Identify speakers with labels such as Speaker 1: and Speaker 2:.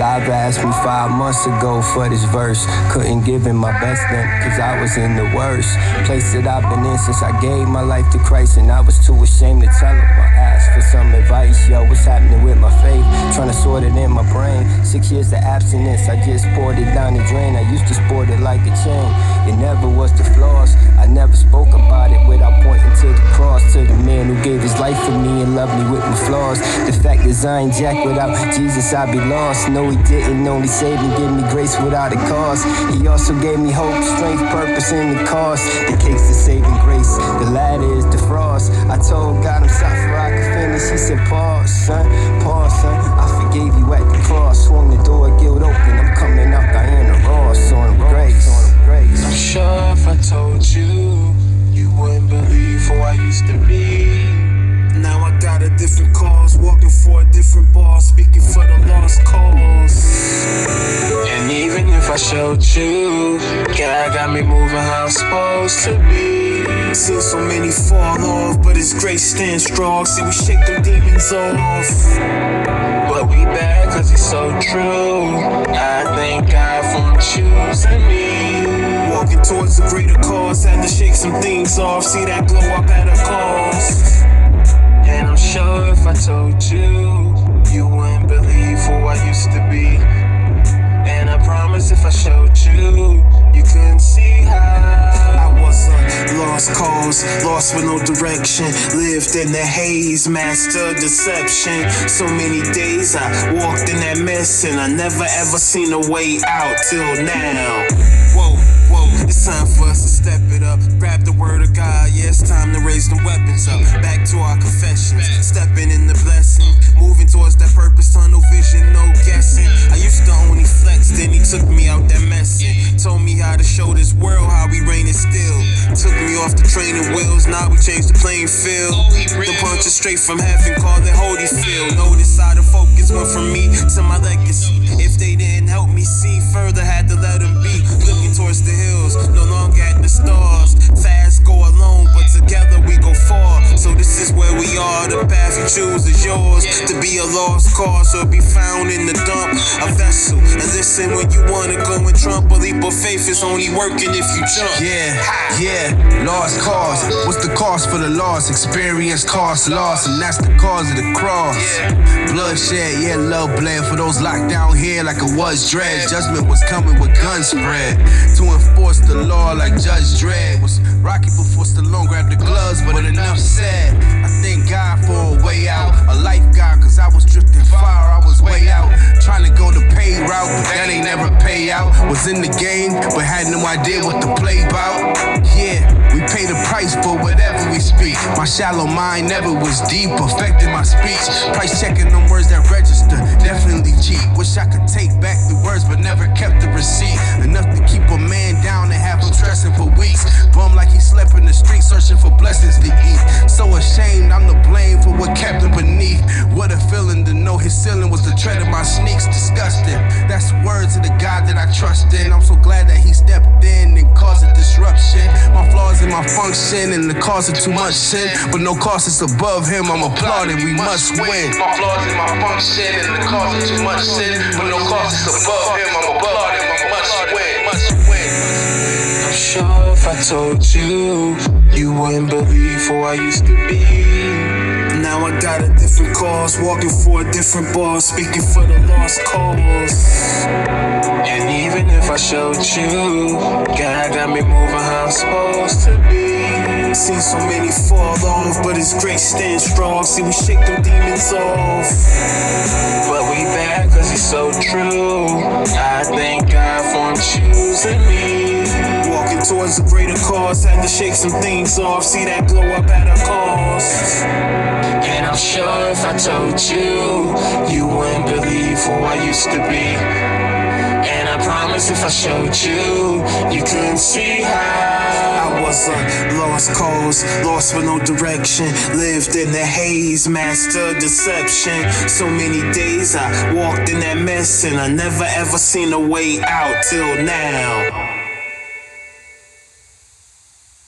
Speaker 1: Father asked me five months ago for this verse. Couldn't give him my best then, cause I was in the worst place that I've been in since I gave my life to Christ. And I was too ashamed to tell him. I asked for some advice, yo, what's happening with my faith? Trying to sort it in my brain. Six years of abstinence, I just poured it down the drain. I used to sport it like a chain. It never was the flaws. I never spoke about it without pointing to the cross. To the man who gave his life for me and loved me with my flaws. The fact is I ain't jack without Jesus, I'd be lost. No, he didn't only save me, give me grace without a cause. He also gave me hope, strength, purpose, and the cause. The saving the is the frost. I told God I'm sorry I could finish. He said, Pause, son, pause, son. I forgave you at the cross. Swung the door, guilt open. I'm coming out Diana Ross. On grace.
Speaker 2: I'm sure if I told you, you wouldn't believe who I used to be. Now I got a different cause, walking for a different boss, speaking for the lost cause. And even if I showed you, God got me moving how I'm supposed to be. Seen so many fall off, but His grace stands strong. See, we shake them demons off. But we bad cause He's so true. I thank God for choosing me. Walking towards a greater cause, had to shake some things off. See that glow up at a cost. And I'm sure if I told you, you wouldn't believe who I used to be. And I promise if I showed lost cause, lost with no direction, lived in the haze, master deception. So many days I walked in that mess and I never ever seen a way out till now. Whoa. Whoa, it's time for us to step it up. Grab the word of God, yeah, it's time to raise the weapons up. Back to our confessions, stepping in the blessing, moving towards that purpose, tunnel vision, no guessing. I used to only flex, then he took me out that messing. Told me how to show this world how we reign still. Took me off the training wheels, now we changed the playing field. Oh, the punch is straight from heaven, call it Holyfield. Notice how the focus went from me to my legacy. If they didn't help me see further, had to let them be. Looking towards the hills, no longer at the stars. Fast we are. The path you choose is yours. To be a lost cause or be found in the dump, a vessel. And listen when you wanna go and trump. A leap of faith is only working if you jump.
Speaker 3: Yeah, yeah, lost cause. What's the cost for the loss? Experience cost loss, and that's the cause of the cross. Bloodshed, yeah, love bled for those locked down here like it was dread. Judgment was coming with gun spread to enforce the law like Judge Dredd. Was Rocky before Stallone grabbed the gloves, but enough said. I thank God for a way out, a life guide, cause I was drifting far, I was way out. Trying to go the pay route, but that ain't never pay out. Was in the game, but had no idea what to play about. Yeah, we pay the price for whatever we speak. My shallow mind never was deep, affecting my speech. Price checking them words that register, definitely cheap. Wish I could take back the words, but never kept the receipt. Bum like he slept in the street, searching for blessings to eat. So ashamed, I'm to blame for what kept him beneath. What a feeling to know his ceiling was the tread of my sneaks. Disgusting. That's words of the God that I trust in. I'm so glad that he stepped in and caused a disruption. My flaws in my function and the cause of too much sin. But no cause is above him. I'm applauding. We must win. My flaws in my function and the cause of too much sin. But no cause is above him.
Speaker 2: If I told you, you wouldn't believe who I used to be. Now I got a different cause, walking for a different boss, speaking for the lost cause. And even if I showed you, God got me moving how I'm supposed to be. Seen so many fall off, but His grace stands strong. See, we shake them demons off. Towards a greater cause, had to shake some things off. See that glow up at a cost. And I'm sure if I told you, you wouldn't believe who I used to be. And I promise if I showed you, you couldn't see how. I was a lost cause, lost with no direction. Lived in the haze, master deception. So many days I walked in that mess, and I never ever seen a way out till now.